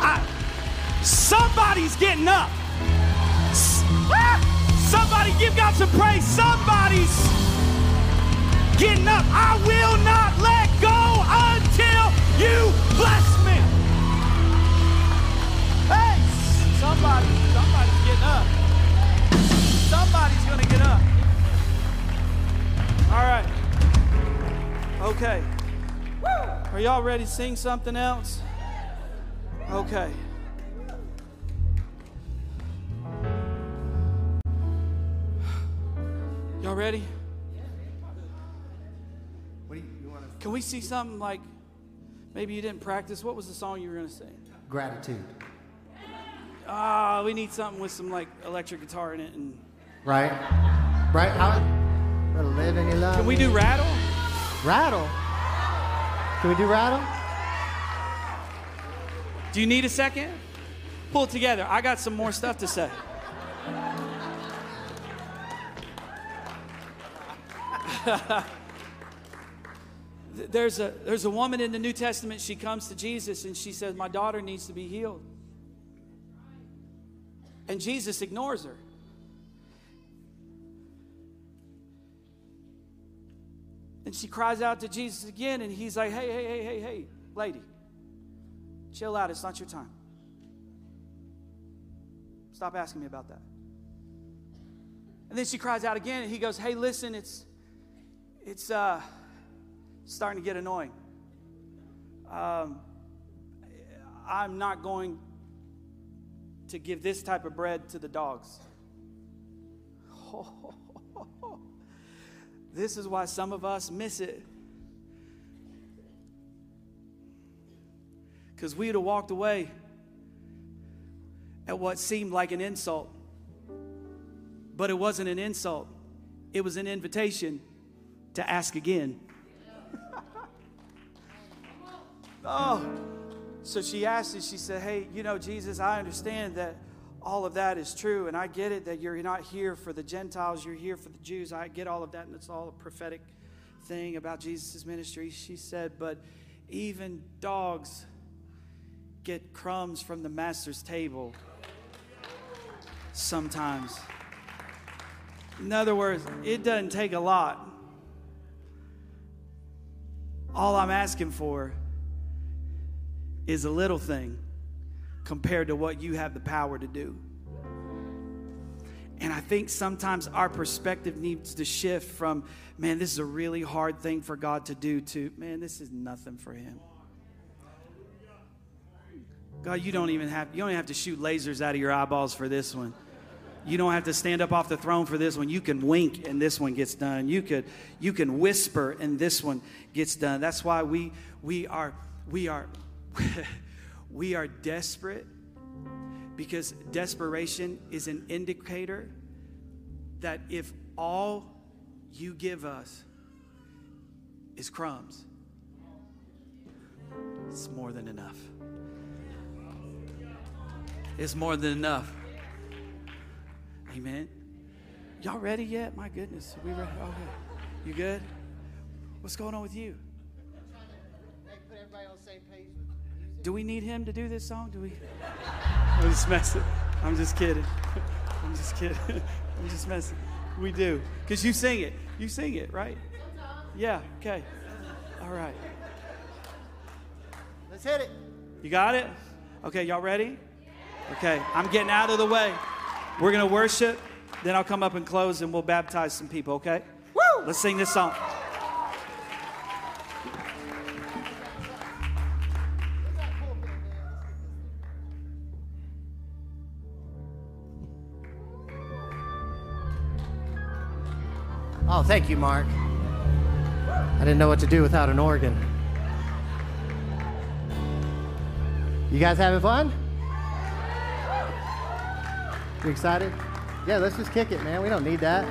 I, somebody's getting up. Somebody give God some praise. Somebody's getting up. I will not let go until you bless me. Hey, somebody, somebody's getting up. Somebody's gonna get up. All right. Okay. Are y'all ready to sing something else? Okay. Y'all ready? What do you, you want to Can we see something like maybe you didn't practice? What was the song you were going to sing? Gratitude. Ah, we need something with some like electric guitar in it and Right? Right? How live and you love. Can we do rattle? Rattle. Can we do rattle? Do you need a second? Pull it together. I got some more stuff to say. there's, a, there's a woman in the New Testament, she comes to Jesus and she says, My daughter needs to be healed. And Jesus ignores her. And she cries out to Jesus again, and he's like, Hey, hey, hey, hey, hey, lady, chill out. It's not your time. Stop asking me about that. And then she cries out again, and he goes, Hey, listen, it's it's uh, starting to get annoying. Um, I'm not going to give this type of bread to the dogs. this is why some of us miss it. Because we'd have walked away at what seemed like an insult. But it wasn't an insult, it was an invitation to ask again. oh, so she asked and she said, Hey, you know, Jesus, I understand that all of that is true, and I get it that you're not here for the Gentiles, you're here for the Jews. I get all of that, and it's all a prophetic thing about Jesus' ministry. She said, But even dogs get crumbs from the master's table sometimes. In other words, it doesn't take a lot. All I'm asking for is a little thing compared to what you have the power to do. And I think sometimes our perspective needs to shift from, man, this is a really hard thing for God to do, to, man, this is nothing for Him. God, you don't even have you don't have to shoot lasers out of your eyeballs for this one. You don't have to stand up off the throne for this one. You can wink and this one gets done. You could you can whisper and this one gets done. That's why we we are we are we are desperate because desperation is an indicator that if all you give us is crumbs, it's more than enough. It's more than enough. Amen. Y'all ready yet? My goodness. We ready? Okay. You good? What's going on with you? Do we need him to do this song? Do we? I'm just messing. I'm just kidding. I'm just kidding. I'm just messing. We do. Because you sing it. You sing it, right? Yeah, okay. All right. Let's hit it. You got it? Okay, y'all ready? Okay, I'm getting out of the way. We're going to worship, then I'll come up and close and we'll baptize some people, okay? Woo! Let's sing this song. Oh, thank you, Mark. I didn't know what to do without an organ. You guys having fun? You excited? Yeah, let's just kick it, man. We don't need that.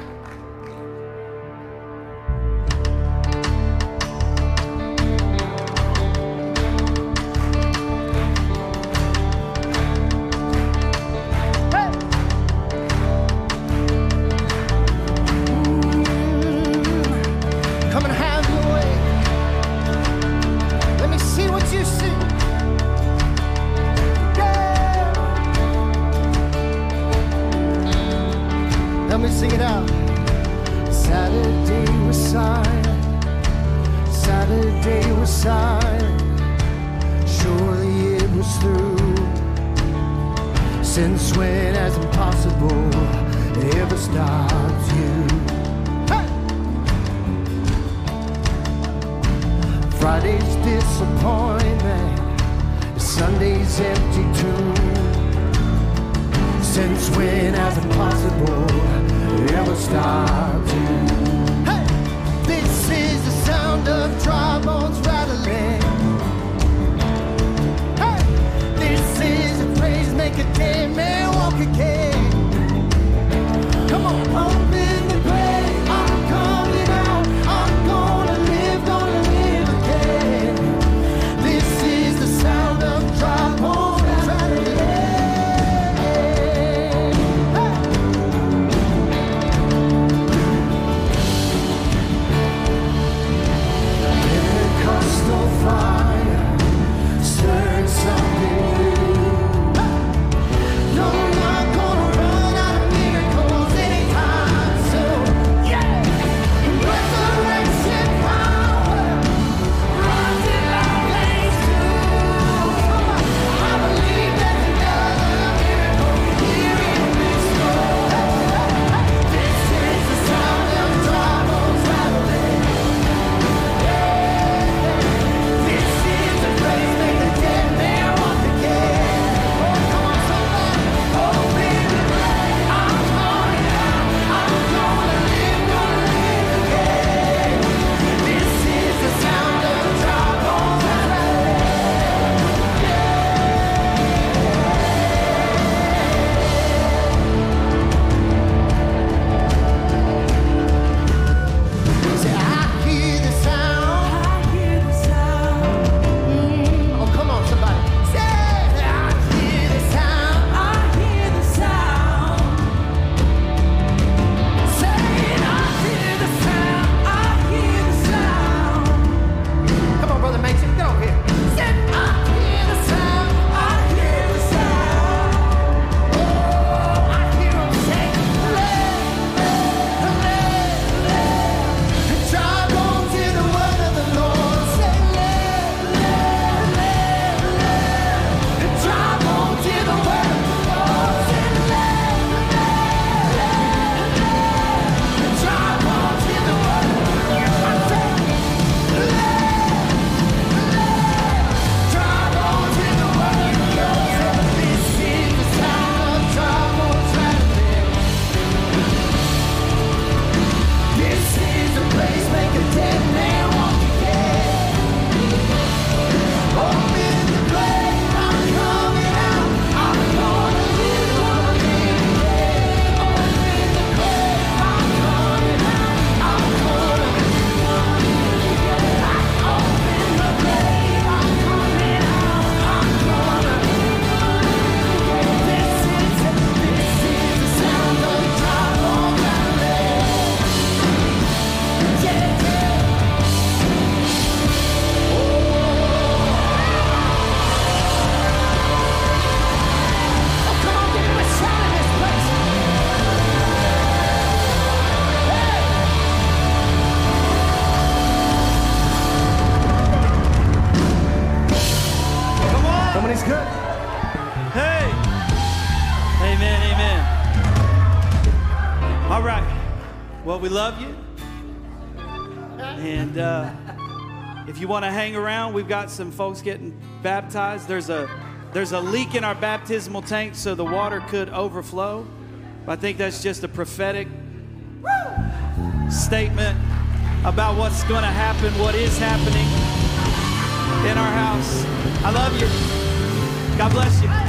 Some folks getting baptized. There's a there's a leak in our baptismal tank, so the water could overflow. I think that's just a prophetic statement about what's going to happen, what is happening in our house. I love you. God bless you.